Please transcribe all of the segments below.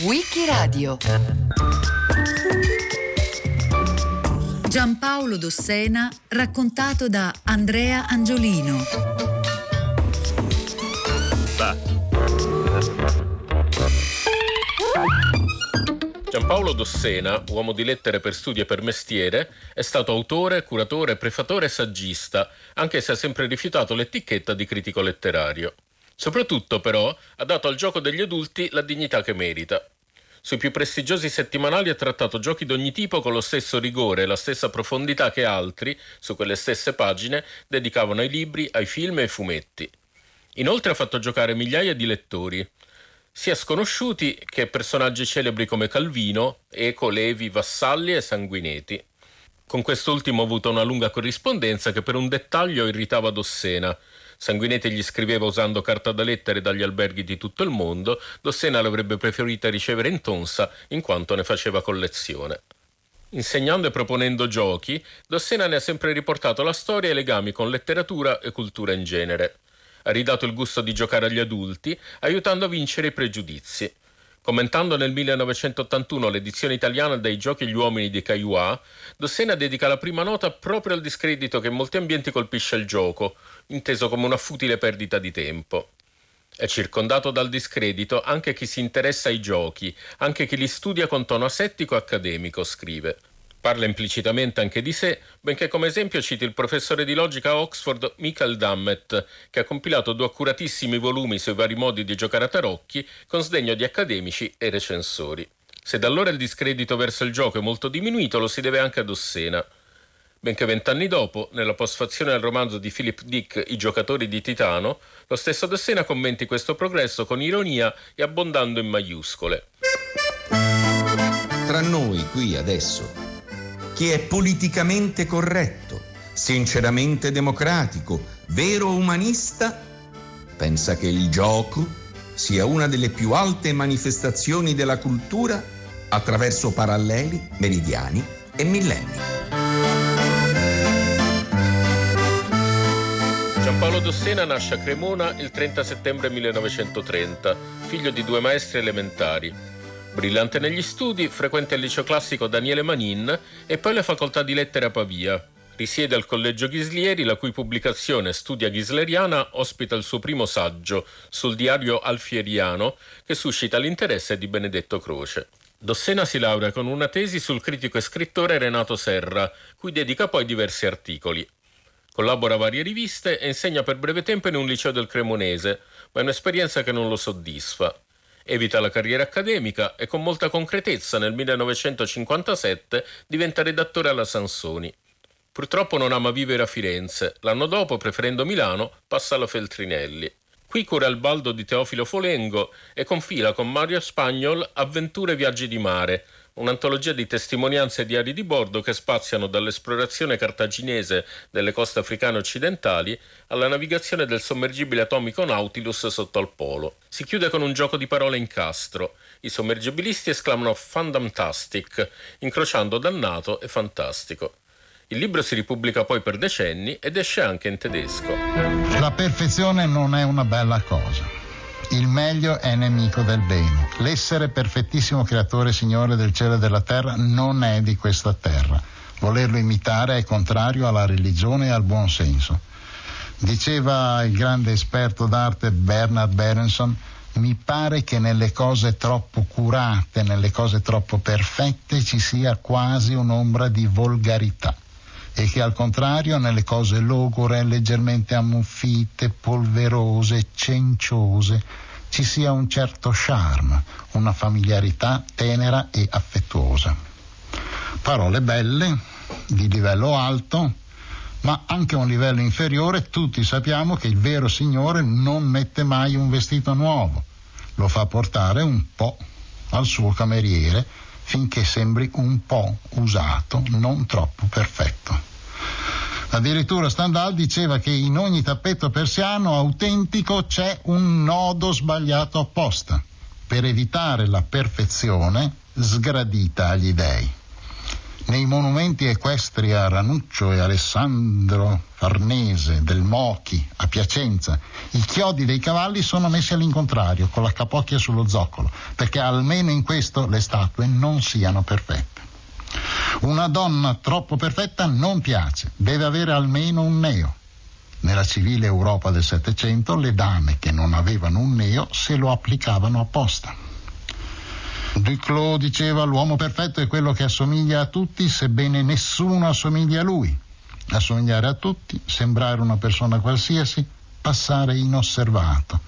Wikiradio Giampaolo Dossena raccontato da Andrea Angiolino. Giampaolo Dossena, uomo di lettere per studio e per mestiere, è stato autore, curatore, prefatore e saggista, anche se ha sempre rifiutato l'etichetta di critico letterario. Soprattutto, però, ha dato al gioco degli adulti la dignità che merita. Sui più prestigiosi settimanali ha trattato giochi d'ogni tipo con lo stesso rigore e la stessa profondità che altri, su quelle stesse pagine, dedicavano ai libri, ai film e ai fumetti. Inoltre ha fatto giocare migliaia di lettori, sia sconosciuti che personaggi celebri come Calvino, Eco, Levi, Vassalli e Sanguineti. Con quest'ultimo ho avuto una lunga corrispondenza che per un dettaglio irritava Dossena, Sanguinetti gli scriveva usando carta da lettere dagli alberghi di tutto il mondo, Dossena l'avrebbe preferita ricevere in tonsa in quanto ne faceva collezione. Insegnando e proponendo giochi, Dossena ne ha sempre riportato la storia e i legami con letteratura e cultura in genere. Ha ridato il gusto di giocare agli adulti, aiutando a vincere i pregiudizi. Commentando nel 1981 l'edizione italiana dei Giochi agli uomini di Caillois, Dossena dedica la prima nota proprio al discredito che in molti ambienti colpisce il gioco, inteso come una futile perdita di tempo. È circondato dal discredito anche chi si interessa ai giochi, anche chi li studia con tono asettico e accademico, scrive. Parla implicitamente anche di sé, benché come esempio citi il professore di logica a Oxford Michael Dummett, che ha compilato due accuratissimi volumi sui vari modi di giocare a tarocchi, con sdegno di accademici e recensori. Se da allora il discredito verso il gioco è molto diminuito, lo si deve anche ad Ossena. Benché vent'anni dopo, nella postfazione al romanzo di Philip Dick I giocatori di Titano, lo stesso Dossena commenti questo progresso con ironia e abbondando in maiuscole. Tra noi qui adesso chi è politicamente corretto, sinceramente democratico, vero umanista, pensa che il gioco sia una delle più alte manifestazioni della cultura attraverso paralleli, meridiani e millenni. Giampaolo Dossena nasce a Cremona il 30 settembre 1930, figlio di due maestri elementari. Brillante negli studi, frequenta il liceo classico Daniele Manin e poi la facoltà di lettere a Pavia. Risiede al Collegio Ghislieri, la cui pubblicazione Studia Ghisleriana ospita il suo primo saggio sul diario alfieriano che suscita l'interesse di Benedetto Croce. Dossena si laurea con una tesi sul critico e scrittore Renato Serra, cui dedica poi diversi articoli. Collabora a varie riviste e insegna per breve tempo in un liceo del Cremonese, ma è un'esperienza che non lo soddisfa evita la carriera accademica e con molta concretezza nel 1957 diventa redattore alla Sansoni. Purtroppo non ama vivere a Firenze. L'anno dopo, preferendo Milano, passa alla Feltrinelli. Qui cura il baldo di Teofilo Folengo e confila con Mario Spagnol Avventure e viaggi di mare, un'antologia di testimonianze e diari di bordo che spaziano dall'esplorazione cartaginese delle coste africane occidentali alla navigazione del sommergibile atomico Nautilus sotto al polo. Si chiude con un gioco di parole in castro. I sommergibilisti esclamano Fantastic, incrociando dannato e fantastico. Il libro si ripubblica poi per decenni ed esce anche in tedesco. La perfezione non è una bella cosa il meglio è nemico del bene. L'essere perfettissimo creatore Signore del cielo e della terra non è di questa terra. Volerlo imitare è contrario alla religione e al buon senso. Diceva il grande esperto d'arte Bernard Berenson, mi pare che nelle cose troppo curate, nelle cose troppo perfette ci sia quasi un'ombra di volgarità e che al contrario nelle cose logore, leggermente ammuffite, polverose, cenciose, ci sia un certo charme, una familiarità tenera e affettuosa. Parole belle, di livello alto, ma anche a un livello inferiore tutti sappiamo che il vero Signore non mette mai un vestito nuovo, lo fa portare un po' al suo cameriere finché sembri un po' usato, non troppo perfetto. Addirittura Stendhal diceva che in ogni tappeto persiano autentico c'è un nodo sbagliato apposta, per evitare la perfezione sgradita agli dei. Nei monumenti equestri a Ranuccio e Alessandro Farnese del Mochi a Piacenza, i chiodi dei cavalli sono messi all'incontrario, con la capocchia sullo zoccolo, perché almeno in questo le statue non siano perfette. Una donna troppo perfetta non piace, deve avere almeno un neo. Nella civile Europa del Settecento le dame che non avevano un neo se lo applicavano apposta. Duclos diceva l'uomo perfetto è quello che assomiglia a tutti sebbene nessuno assomiglia a lui. Assomigliare a tutti, sembrare una persona qualsiasi, passare inosservato.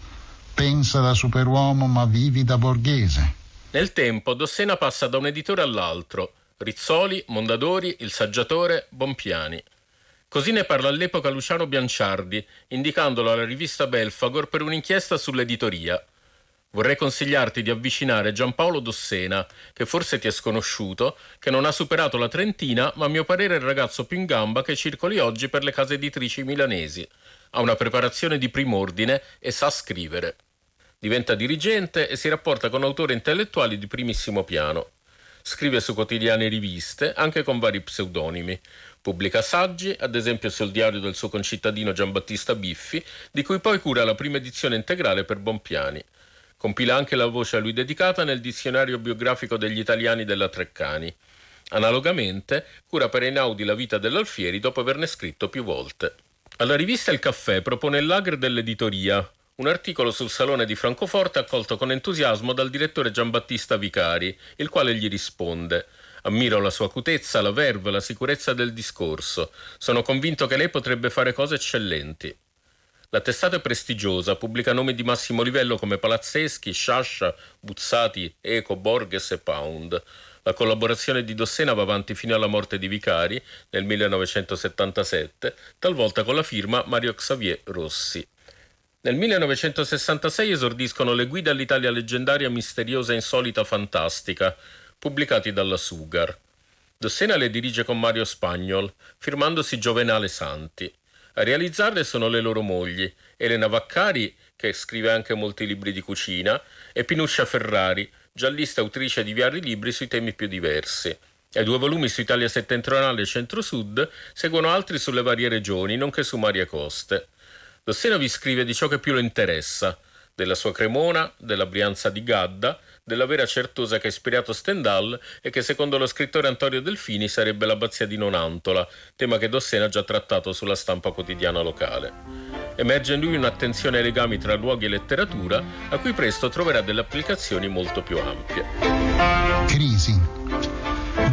Pensa da superuomo ma vivi da borghese. Nel tempo Dossena passa da un editore all'altro, Rizzoli, Mondadori, Il Saggiatore, Bompiani. Così ne parla all'epoca Luciano Bianciardi, indicandolo alla rivista Belfagor per un'inchiesta sull'editoria. Vorrei consigliarti di avvicinare Giampaolo Dossena, che forse ti è sconosciuto, che non ha superato la trentina, ma a mio parere è il ragazzo più in gamba che circoli oggi per le case editrici milanesi. Ha una preparazione di prim'ordine e sa scrivere. Diventa dirigente e si rapporta con autori intellettuali di primissimo piano. Scrive su quotidiane e riviste, anche con vari pseudonimi. Pubblica saggi, ad esempio sul diario del suo concittadino Giambattista Biffi, di cui poi cura la prima edizione integrale per Bompiani. Compila anche la voce a lui dedicata nel dizionario biografico degli italiani della Treccani. Analogamente, cura per Einaudi la vita dell'Alfieri dopo averne scritto più volte. Alla rivista Il Caffè propone il lager dell'editoria, un articolo sul Salone di Francoforte accolto con entusiasmo dal direttore Giambattista Vicari, il quale gli risponde Ammiro la sua acutezza, la verve, la sicurezza del discorso. Sono convinto che lei potrebbe fare cose eccellenti. La testata è prestigiosa, pubblica nomi di massimo livello come Palazzeschi, Sciascia, Buzzati, Eco, Borges e Pound. La collaborazione di Dossena va avanti fino alla morte di Vicari nel 1977, talvolta con la firma Mario Xavier Rossi. Nel 1966 esordiscono le guide all'Italia leggendaria, misteriosa, insolita, fantastica, pubblicati dalla Sugar. Dossena le dirige con Mario Spagnol, firmandosi Giovenale Santi. A realizzarle sono le loro mogli, Elena Vaccari, che scrive anche molti libri di cucina, e Pinuccia Ferrari, giallista autrice di vari libri sui temi più diversi. Ai due volumi su Italia settentrionale e centro-sud seguono altri sulle varie regioni, nonché su Maria Coste. Dossena vi scrive di ciò che più lo interessa, della sua Cremona, della Brianza di Gadda, della vera certosa che ha ispirato Stendhal e che secondo lo scrittore Antonio Delfini sarebbe l'abbazia di Nonantola, tema che Dossena ha già trattato sulla stampa quotidiana locale. Emerge in lui un'attenzione ai legami tra luoghi e letteratura, a cui presto troverà delle applicazioni molto più ampie. Crisi.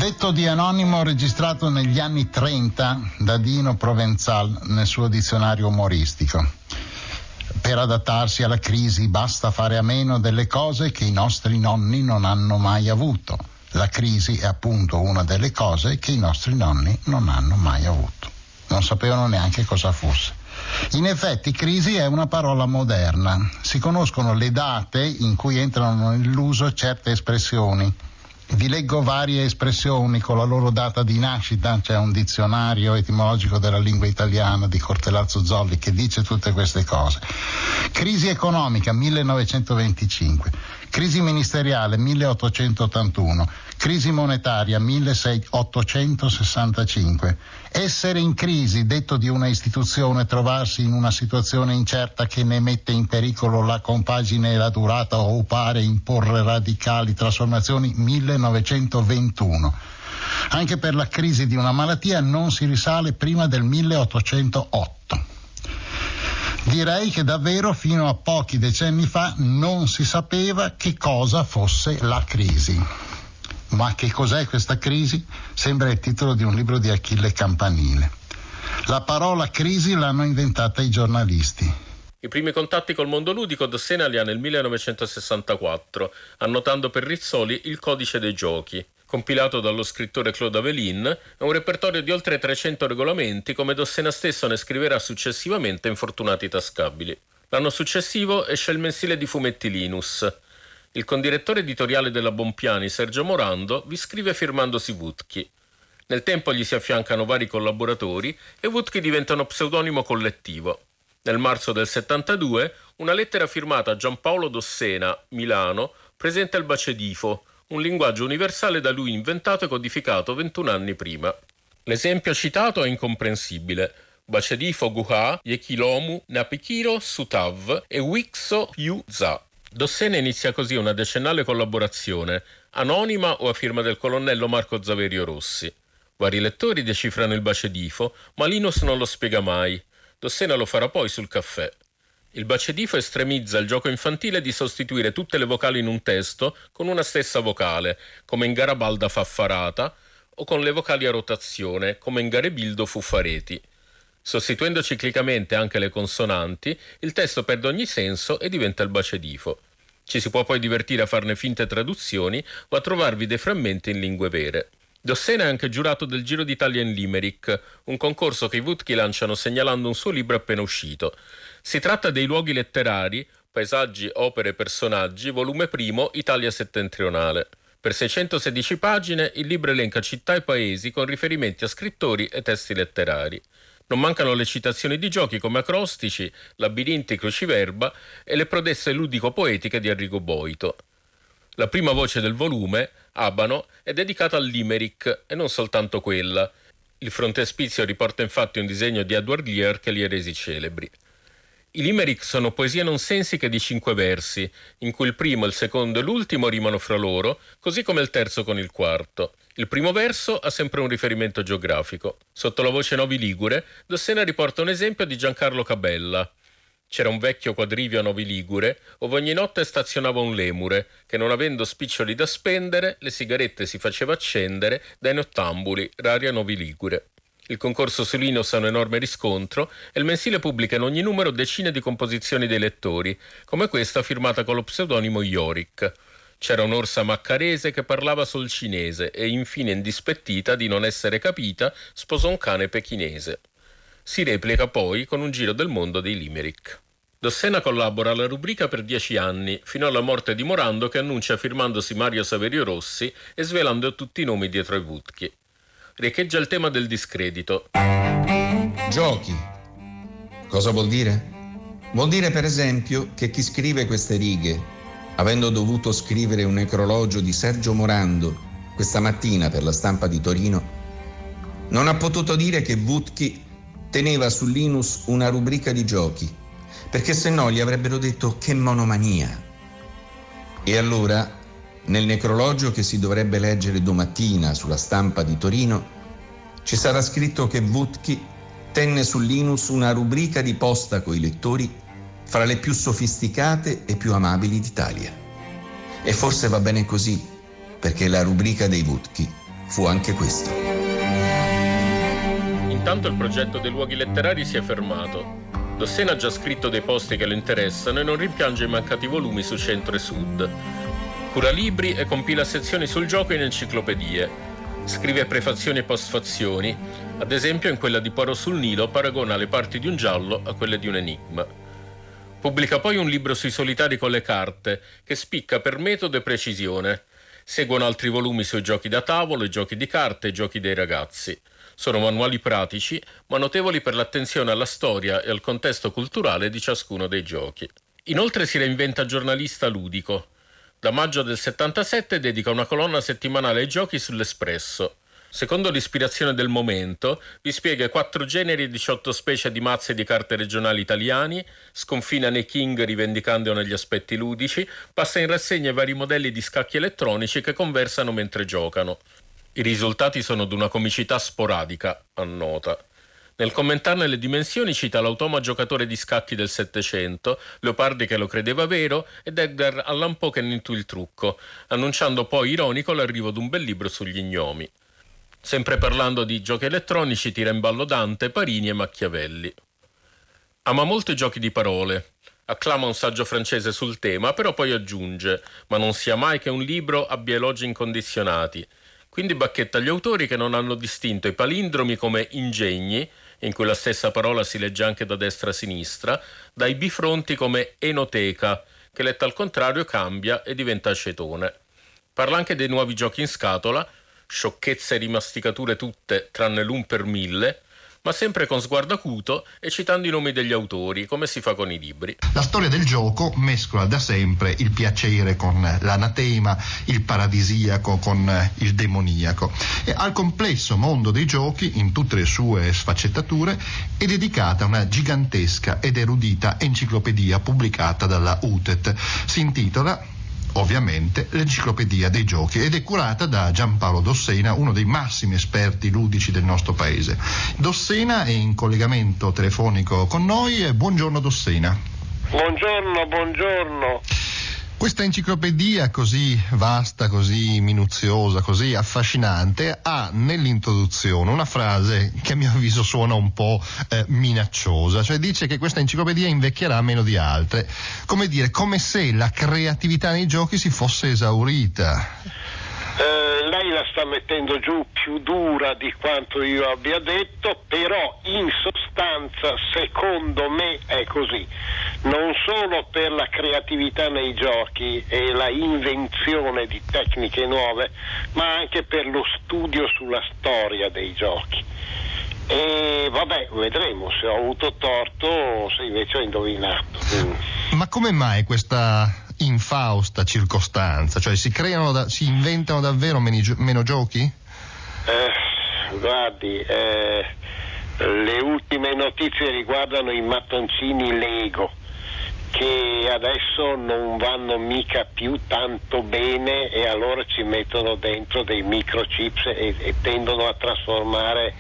Detto di anonimo registrato negli anni 30 da Dino Provenzal nel suo dizionario umoristico per adattarsi alla crisi basta fare a meno delle cose che i nostri nonni non hanno mai avuto. La crisi è appunto una delle cose che i nostri nonni non hanno mai avuto. Non sapevano neanche cosa fosse. In effetti crisi è una parola moderna. Si conoscono le date in cui entrano nell'uso certe espressioni vi leggo varie espressioni con la loro data di nascita, c'è un dizionario etimologico della lingua italiana di Cortellazzo Zolli che dice tutte queste cose. Crisi economica 1925, crisi ministeriale 1881, crisi monetaria 1865. Essere in crisi, detto di una istituzione, trovarsi in una situazione incerta che ne mette in pericolo la compagine e la durata o pare imporre radicali trasformazioni 1921. Anche per la crisi di una malattia non si risale prima del 1808. Direi che davvero fino a pochi decenni fa non si sapeva che cosa fosse la crisi. Ma che cos'è questa crisi? Sembra il titolo di un libro di Achille Campanile. La parola crisi l'hanno inventata i giornalisti. I primi contatti col mondo ludico Dossena li ha nel 1964, annotando per Rizzoli il codice dei giochi. Compilato dallo scrittore Claude Avelin, è un repertorio di oltre 300 regolamenti, come Dossena stesso ne scriverà successivamente in Fortunati Tascabili. L'anno successivo esce il mensile di fumetti Linus. Il condirettore editoriale della Bompiani, Sergio Morando, vi scrive firmandosi Vutchi. Nel tempo gli si affiancano vari collaboratori e Vutchi diventa uno pseudonimo collettivo. Nel marzo del 72 una lettera firmata a Giampaolo Dossena, Milano, presenta il Bacedifo, un linguaggio universale da lui inventato e codificato 21 anni prima. L'esempio citato è incomprensibile. Bacedifo Guha, Yekilomu, Napikiro, Sutav e Wixo Yuza. Dossena inizia così una decennale collaborazione, anonima o a firma del colonnello Marco Zaverio Rossi. Vari lettori decifrano il bacedifo, ma Linus non lo spiega mai. Dossena lo farà poi sul caffè. Il bacedifo estremizza il gioco infantile di sostituire tutte le vocali in un testo con una stessa vocale, come in Garabalda Faffarata, o con le vocali a rotazione, come in Garebildo Fuffareti. Sostituendo ciclicamente anche le consonanti, il testo perde ogni senso e diventa il bacedifo. Ci si può poi divertire a farne finte traduzioni o a trovarvi dei frammenti in lingue vere. Dossena è anche giurato del Giro d'Italia in Limerick, un concorso che i Vutchi lanciano segnalando un suo libro appena uscito. Si tratta dei luoghi letterari, paesaggi, opere, personaggi, volume primo, Italia settentrionale. Per 616 pagine il libro elenca città e paesi con riferimenti a scrittori e testi letterari. Non mancano le citazioni di giochi come acrostici, labirinti, cruciverba e le prodesse ludico-poetiche di Arrigo Boito. La prima voce del volume, Abano, è dedicata al Limerick e non soltanto quella. Il frontespizio riporta infatti un disegno di Edward Lear che li ha resi celebri. I limerick sono poesie non sensiche di cinque versi, in cui il primo, il secondo e l'ultimo rimano fra loro, così come il terzo con il quarto. Il primo verso ha sempre un riferimento geografico. Sotto la voce Novi Ligure, Dossena riporta un esempio di Giancarlo Cabella. C'era un vecchio quadrivio a Novi Ligure, ove ogni notte stazionava un lemure, che non avendo spiccioli da spendere, le sigarette si faceva accendere dai nottambuli rari a Novi Ligure. Il concorso su Linus ha un enorme riscontro e il mensile pubblica in ogni numero decine di composizioni dei lettori, come questa firmata con lo pseudonimo Yorick. C'era un'orsa maccarese che parlava sul cinese e infine indispettita di non essere capita sposò un cane pechinese. Si replica poi con un giro del mondo dei limerick. Dossena collabora alla rubrica per dieci anni, fino alla morte di Morando che annuncia firmandosi Mario Saverio Rossi e svelando tutti i nomi dietro ai Vutchi. Riecheggia il tema del discredito. Giochi. Cosa vuol dire? Vuol dire per esempio che chi scrive queste righe avendo dovuto scrivere un necrologio di Sergio Morando questa mattina per la stampa di Torino, non ha potuto dire che Vutchi teneva su Linus una rubrica di giochi, perché se no gli avrebbero detto che monomania. E allora, nel necrologio che si dovrebbe leggere domattina sulla stampa di Torino, ci sarà scritto che Vutchi tenne su Linus una rubrica di posta coi lettori fra le più sofisticate e più amabili d'Italia. E forse va bene così, perché la rubrica dei Vutchi fu anche questo. Intanto il progetto dei luoghi letterari si è fermato. Dossena ha già scritto dei posti che lo interessano e non rimpiange i mancati volumi su centro e sud. Cura libri e compila sezioni sul gioco in enciclopedie. Scrive prefazioni e postfazioni, ad esempio in quella di Poro sul Nilo paragona le parti di un giallo a quelle di un enigma. Pubblica poi un libro sui solitari con le carte, che spicca per metodo e precisione. Seguono altri volumi sui giochi da tavolo, i giochi di carte e i giochi dei ragazzi. Sono manuali pratici, ma notevoli per l'attenzione alla storia e al contesto culturale di ciascuno dei giochi. Inoltre si reinventa giornalista ludico. Da maggio del 77 dedica una colonna settimanale ai giochi sull'Espresso. Secondo l'ispirazione del momento, vi spiega quattro generi e 18 specie di mazze di carte regionali italiani, sconfina nei King rivendicandone gli aspetti ludici, passa in rassegna i vari modelli di scacchi elettronici che conversano mentre giocano. I risultati sono di una comicità sporadica, annota. Nel commentarne le dimensioni cita l'automa giocatore di scacchi del Settecento, Leopardi che lo credeva vero ed Edgar Allan Poe che ne intuì il trucco, annunciando poi ironico l'arrivo di un bel libro sugli gnomi. Sempre parlando di giochi elettronici, tira in ballo Dante, Parini e Machiavelli. Ama molto i giochi di parole. Acclama un saggio francese sul tema, però poi aggiunge: Ma non sia mai che un libro abbia elogi incondizionati. Quindi bacchetta gli autori che non hanno distinto i palindromi come ingegni, in cui la stessa parola si legge anche da destra a sinistra, dai bifronti come enoteca, che letta al contrario cambia e diventa acetone. Parla anche dei nuovi giochi in scatola, sciocchezze e rimasticature tutte tranne l'un per mille, ma sempre con sguardo acuto e citando i nomi degli autori, come si fa con i libri. La storia del gioco mescola da sempre il piacere con l'anatema, il paradisiaco con il demoniaco. E al complesso mondo dei giochi, in tutte le sue sfaccettature, è dedicata una gigantesca ed erudita enciclopedia pubblicata dalla UTET. Si intitola ovviamente l'enciclopedia dei giochi ed è curata da Giampaolo Dossena, uno dei massimi esperti ludici del nostro paese. Dossena è in collegamento telefonico con noi. Buongiorno Dossena. Buongiorno, buongiorno. Questa enciclopedia così vasta, così minuziosa, così affascinante ha nell'introduzione una frase che a mio avviso suona un po' eh, minacciosa, cioè dice che questa enciclopedia invecchierà meno di altre, come dire, come se la creatività nei giochi si fosse esaurita. Eh, lei la sta mettendo giù più dura di quanto io abbia detto, però in sostanza secondo me è così. Non solo per la creatività nei giochi e la invenzione di tecniche nuove, ma anche per lo studio sulla storia dei giochi. E vabbè, vedremo se ho avuto torto o se invece ho indovinato. Ma come mai questa infausta circostanza? Cioè si creano, da, si inventano davvero meno, meno giochi? Eh, guardi, eh, le ultime notizie riguardano i mattoncini Lego che adesso non vanno mica più tanto bene e allora ci mettono dentro dei microchips e, e tendono a trasformare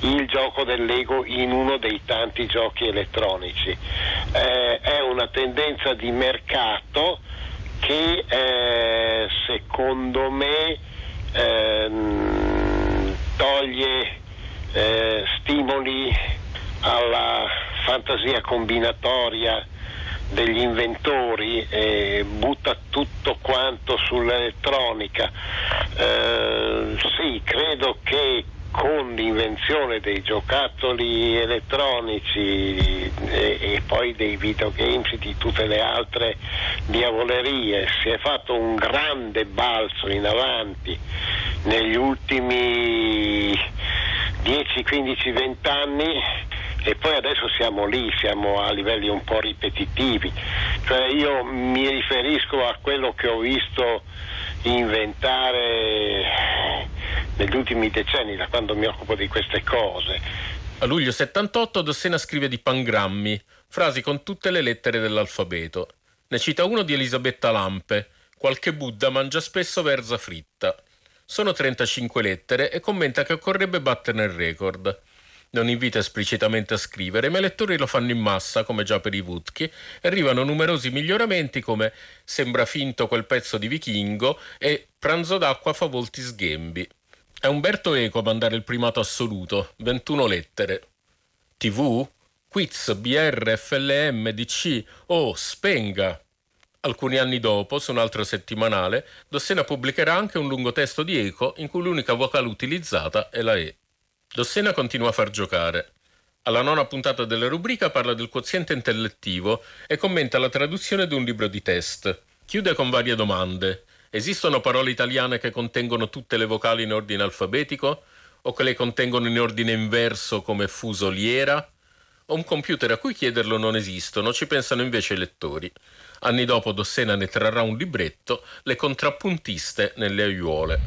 il gioco del Lego in uno dei tanti giochi elettronici. Eh, è una tendenza di mercato che eh, secondo me eh, toglie eh, stimoli alla fantasia combinatoria degli inventori e butta tutto quanto sull'elettronica. Eh, sì, credo che con l'invenzione dei giocattoli elettronici e, e, poi dei videogames e di tutte le altre diavolerie si è fatto un grande balzo in avanti negli ultimi 10, 15, 20 anni e poi adesso siamo lì, siamo a livelli un po' ripetitivi. Cioè io mi riferisco a quello che ho visto inventare negli ultimi decenni, da quando mi occupo di queste cose. A luglio 78 Dossena scrive di pangrammi, frasi con tutte le lettere dell'alfabeto. Ne cita uno di Elisabetta Lampe, qualche Buddha mangia spesso verza fritta. Sono 35 lettere e commenta che occorrebbe batterne il record non invita esplicitamente a scrivere, ma i lettori lo fanno in massa, come già per i Vutchi, e arrivano numerosi miglioramenti come Sembra finto quel pezzo di vichingo e Pranzo d'acqua fa volti sghembi. È Umberto Eco a mandare il primato assoluto, 21 lettere. TV? Quiz, BR, FLM, DC, oh, spenga! Alcuni anni dopo, su un altro settimanale, Dossena pubblicherà anche un lungo testo di Eco in cui l'unica vocale utilizzata è la E. Dossena continua a far giocare. Alla nona puntata della rubrica parla del quoziente intellettivo e commenta la traduzione di un libro di test. Chiude con varie domande. Esistono parole italiane che contengono tutte le vocali in ordine alfabetico? O che le contengono in ordine inverso come fusoliera? Un computer a cui chiederlo non esistono, ci pensano invece i lettori. Anni dopo Dossena ne trarrà un libretto, Le contrappuntiste nelle aiuole.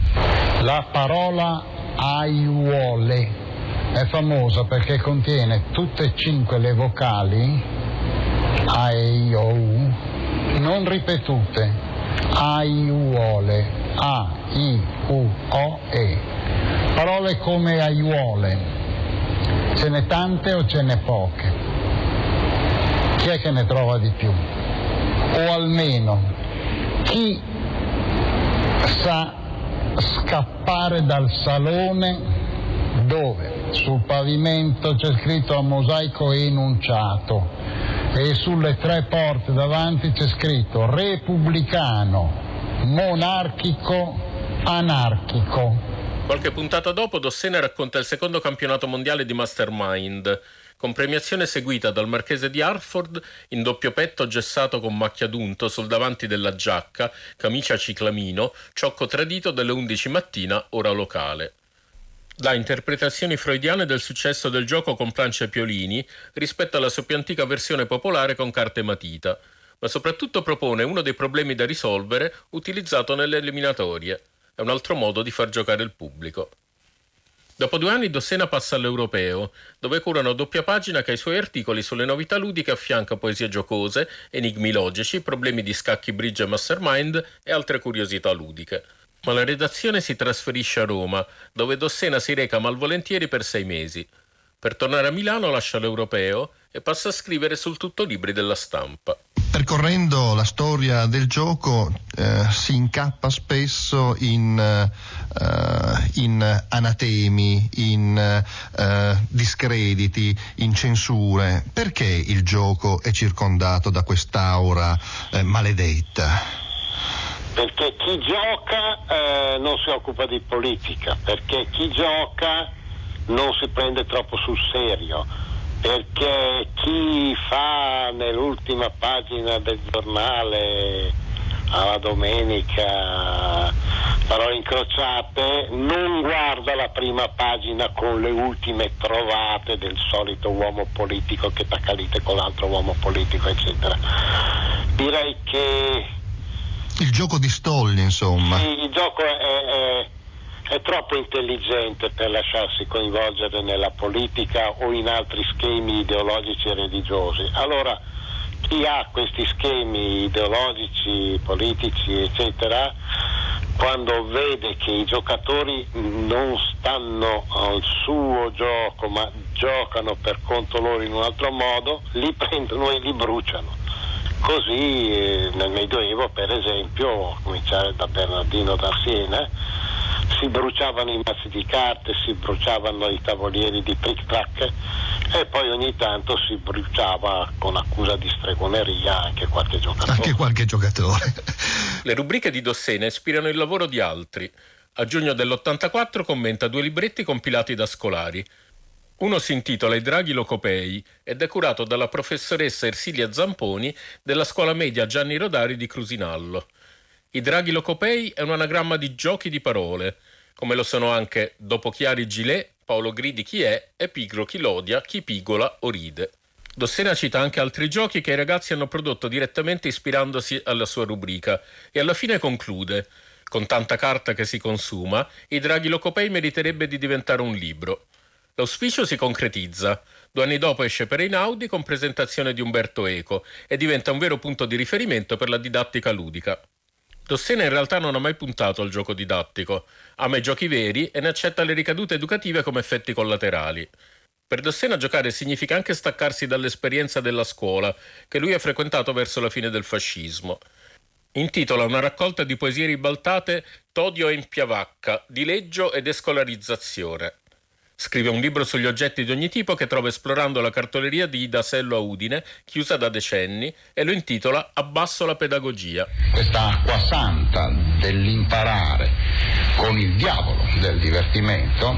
La parola aiuole. È famosa perché contiene tutte e cinque le vocali A, E, I, O, U, non ripetute. Aiuole. A, I, U, O, E. Parole come aiuole. Ce n'è tante o ce n'è poche? Chi è che ne trova di più? O almeno chi sa scappare dal salone dove sul pavimento c'è scritto a mosaico enunciato e sulle tre porte davanti c'è scritto repubblicano, monarchico, anarchico. Qualche puntata dopo Dossena racconta il secondo campionato mondiale di Mastermind con premiazione seguita dal marchese di Hartford in doppio petto gessato con macchia d'unto sul davanti della giacca, camicia ciclamino, ciocco tradito delle 11 mattina, ora locale. dà interpretazioni freudiane del successo del gioco con plancia e piolini rispetto alla sua più antica versione popolare con carte matita, ma soprattutto propone uno dei problemi da risolvere utilizzato nelle eliminatorie. È un altro modo di far giocare il pubblico. Dopo due anni Dossena passa all'Europeo, dove cura una doppia pagina che ai suoi articoli sulle novità ludiche affianca poesie giocose, enigmi logici, problemi di scacchi, bridge e mastermind e altre curiosità ludiche. Ma la redazione si trasferisce a Roma, dove Dossena si reca malvolentieri per sei mesi. Per tornare a Milano lascia l'Europeo e passa a scrivere sul tutto libri della stampa. Percorrendo la storia del gioco eh, si incappa spesso in, eh, in anatemi, in eh, discrediti, in censure. Perché il gioco è circondato da quest'aura eh, maledetta? Perché chi gioca eh, non si occupa di politica, perché chi gioca non si prende troppo sul serio perché chi fa nell'ultima pagina del giornale alla domenica parole incrociate non guarda la prima pagina con le ultime trovate del solito uomo politico che t'accalite con l'altro uomo politico eccetera. Direi che il gioco di Stolli insomma. Sì, il gioco è, è è troppo intelligente per lasciarsi coinvolgere nella politica o in altri schemi ideologici e religiosi. Allora chi ha questi schemi ideologici, politici, eccetera, quando vede che i giocatori non stanno al suo gioco ma giocano per conto loro in un altro modo, li prendono e li bruciano. Così eh, nel Medioevo, per esempio, a cominciare da Bernardino da Siena, si bruciavano i mazzi di carte, si bruciavano i tavolieri di trick track e poi ogni tanto si bruciava con accusa di stregoneria anche qualche giocatore. Anche qualche giocatore. Le rubriche di Dossena ispirano il lavoro di altri. A giugno dell'84 commenta due libretti compilati da scolari. Uno si intitola I draghi locopei ed è curato dalla professoressa Ersilia Zamponi della scuola media Gianni Rodari di Crusinallo. I draghi locopei è un anagramma di giochi di parole, come lo sono anche Dopo Chiari Gilet, Paolo Gridi chi è e Pigro chi lodia, chi pigola o ride. Dossena cita anche altri giochi che i ragazzi hanno prodotto direttamente ispirandosi alla sua rubrica e alla fine conclude con tanta carta che si consuma, i draghi locopei meriterebbe di diventare un libro. L'auspicio si concretizza. Due anni dopo esce per Einaudi con presentazione di Umberto Eco e diventa un vero punto di riferimento per la didattica ludica. Dossena in realtà non ha mai puntato al gioco didattico, ama i giochi veri e ne accetta le ricadute educative come effetti collaterali. Per Dossena giocare significa anche staccarsi dall'esperienza della scuola, che lui ha frequentato verso la fine del fascismo. Intitola una raccolta di poesie ribaltate Todio e Impiavacca, dileggio ed escolarizzazione. Scrive un libro sugli oggetti di ogni tipo che trova esplorando la cartoleria di Dasello a Udine, chiusa da decenni, e lo intitola Abbasso la pedagogia. Questa acqua santa dell'imparare con il diavolo del divertimento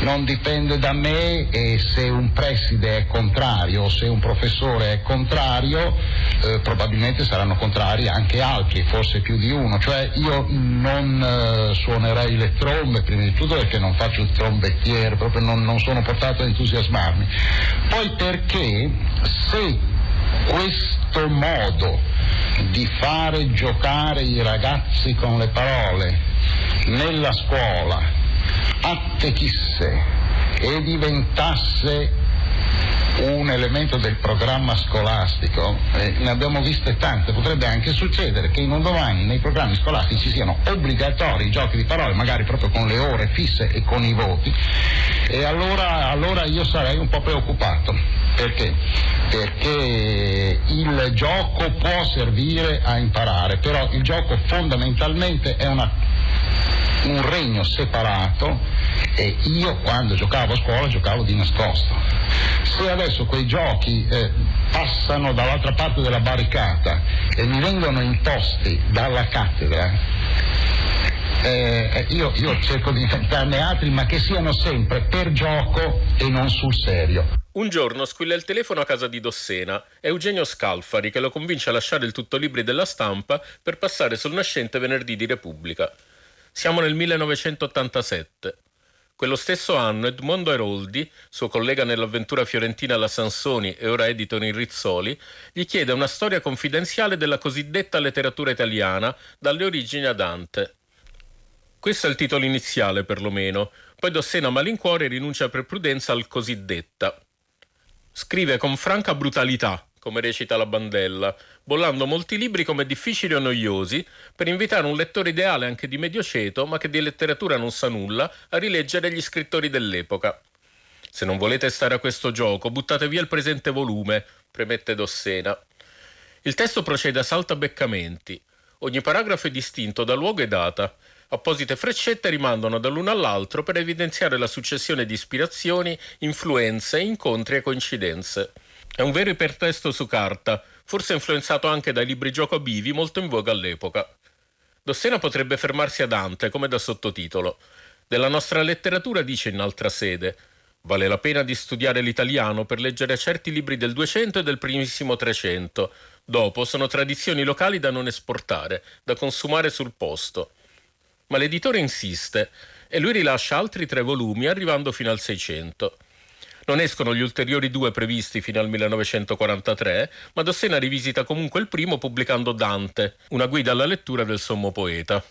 non dipende da me e se un preside è contrario o se un professore è contrario, eh, probabilmente saranno contrari anche altri, forse più di uno. Cioè io non eh, suonerei le trombe, prima di tutto perché non faccio il trombettiere, proprio non, non sono portato ad entusiasmarmi. Poi perché se questo modo di fare giocare i ragazzi con le parole nella scuola attecchisse e diventasse un elemento del programma scolastico, eh, ne abbiamo viste tante, potrebbe anche succedere che in un domani nei programmi scolastici siano obbligatori i giochi di parole, magari proprio con le ore fisse e con i voti, e allora, allora io sarei un po' preoccupato. Perché? Perché il gioco può servire a imparare, però il gioco fondamentalmente è una un regno separato e io quando giocavo a scuola giocavo di nascosto. Se adesso quei giochi eh, passano dall'altra parte della barricata e mi vengono imposti dalla cattedra, eh, io, io cerco di inventarne altri, ma che siano sempre per gioco e non sul serio. Un giorno squilla il telefono a casa di Dossena. È Eugenio Scalfari che lo convince a lasciare il tutto libri della stampa per passare sul nascente venerdì di Repubblica. Siamo nel 1987. Quello stesso anno Edmondo Eroldi, suo collega nell'avventura fiorentina alla Sansoni e ora editore in Rizzoli, gli chiede una storia confidenziale della cosiddetta letteratura italiana dalle origini a Dante. Questo è il titolo iniziale, perlomeno. Poi Dossena malincuore rinuncia per prudenza al cosiddetta. Scrive con franca brutalità, come recita la bandella, bollando molti libri come difficili o noiosi, per invitare un lettore ideale anche di medio ceto, ma che di letteratura non sa nulla, a rileggere gli scrittori dell'epoca. Se non volete stare a questo gioco, buttate via il presente volume, premette Dossena. Il testo procede a saltabeccamenti. Ogni paragrafo è distinto da luogo e data. Apposite freccette rimandano dall'uno all'altro per evidenziare la successione di ispirazioni, influenze, incontri e coincidenze. È un vero ipertesto su carta, forse influenzato anche dai libri gioco bivi molto in voga all'epoca. Dossena potrebbe fermarsi a Dante come da sottotitolo. Della nostra letteratura dice in altra sede Vale la pena di studiare l'italiano per leggere certi libri del 200 e del primissimo 300. Dopo sono tradizioni locali da non esportare, da consumare sul posto. Ma l'editore insiste e lui rilascia altri tre volumi arrivando fino al 600. Non escono gli ulteriori due previsti fino al 1943, ma Dossena rivisita comunque il primo pubblicando Dante, una guida alla lettura del sommo poeta.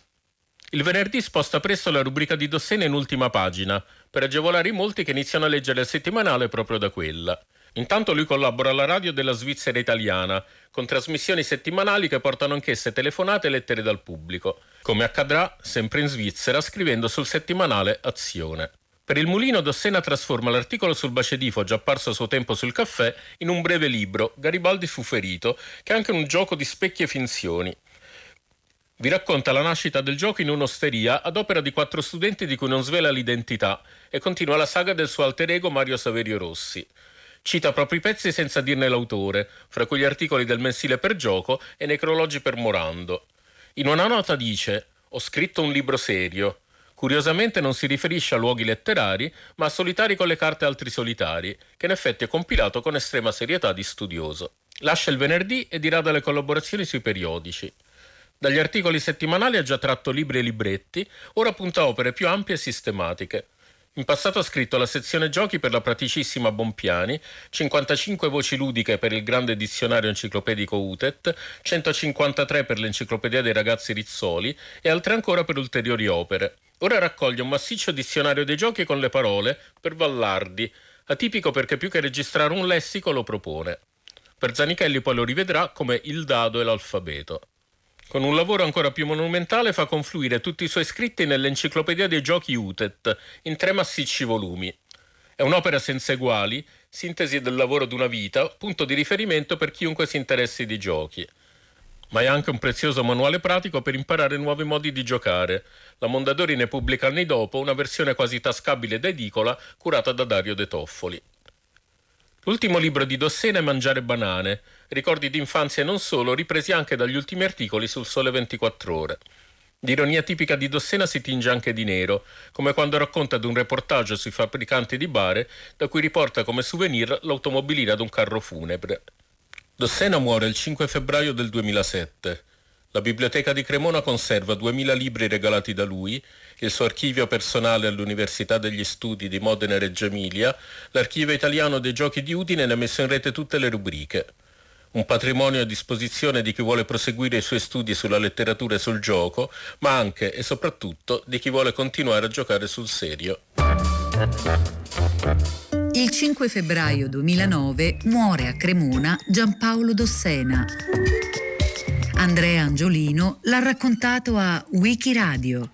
Il venerdì sposta presto la rubrica di Dossena in ultima pagina, per agevolare i molti che iniziano a leggere il settimanale proprio da quella. Intanto lui collabora alla radio della Svizzera italiana, con trasmissioni settimanali che portano anch'esse telefonate e lettere dal pubblico, come accadrà sempre in Svizzera scrivendo sul settimanale Azione. Per il mulino Dossena trasforma l'articolo sul bacedifo già apparso a suo tempo sul caffè in un breve libro, Garibaldi fu ferito, che è anche un gioco di specchi e finzioni. Vi racconta la nascita del gioco in un'osteria ad opera di quattro studenti di cui non svela l'identità e continua la saga del suo alter ego Mario Saverio Rossi. Cita propri pezzi senza dirne l'autore, fra cui gli articoli del mensile per gioco e necrologi per Morando. In una nota dice: Ho scritto un libro serio. Curiosamente non si riferisce a luoghi letterari, ma a solitari con le carte altri solitari, che in effetti è compilato con estrema serietà di studioso. Lascia il venerdì e dirà dalle collaborazioni sui periodici. Dagli articoli settimanali ha già tratto libri e libretti, ora punta a opere più ampie e sistematiche. In passato ha scritto la sezione giochi per la praticissima Bompiani, 55 voci ludiche per il grande dizionario enciclopedico UTET, 153 per l'enciclopedia dei ragazzi Rizzoli e altre ancora per ulteriori opere. Ora raccoglie un massiccio dizionario dei giochi con le parole per Vallardi, atipico perché più che registrare un lessico lo propone. Per Zanichelli poi lo rivedrà come il dado e l'alfabeto. Con un lavoro ancora più monumentale fa confluire tutti i suoi scritti nell'Enciclopedia dei giochi UTET, in tre massicci volumi. È un'opera senza eguali, sintesi del lavoro d'una vita, punto di riferimento per chiunque si interessi di giochi. Ma è anche un prezioso manuale pratico per imparare nuovi modi di giocare. La Mondadori ne pubblica anni dopo una versione quasi tascabile ed edicola curata da Dario De Toffoli. L'ultimo libro di Dossena è Mangiare banane, ricordi d'infanzia e non solo, ripresi anche dagli ultimi articoli sul Sole 24 Ore. L'ironia tipica di Dossena si tinge anche di nero, come quando racconta di un reportaggio sui fabbricanti di bare, da cui riporta come souvenir l'automobilina d'un carro funebre. Dossena muore il 5 febbraio del 2007. La biblioteca di Cremona conserva 2000 libri regalati da lui, il suo archivio personale all'Università degli Studi di Modena e Reggio Emilia, l'archivio italiano dei giochi di Udine ne ha messo in rete tutte le rubriche. Un patrimonio a disposizione di chi vuole proseguire i suoi studi sulla letteratura e sul gioco, ma anche e soprattutto di chi vuole continuare a giocare sul serio. Il 5 febbraio 2009 muore a Cremona Giampaolo Dossena. Andrea Angiolino l'ha raccontato a Wikiradio.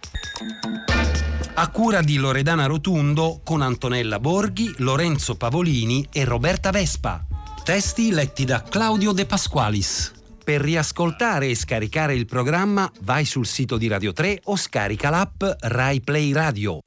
A cura di Loredana Rotundo con Antonella Borghi, Lorenzo Pavolini e Roberta Vespa. Testi letti da Claudio De Pasqualis. Per riascoltare e scaricare il programma vai sul sito di Radio 3 o scarica l'app Rai Play Radio.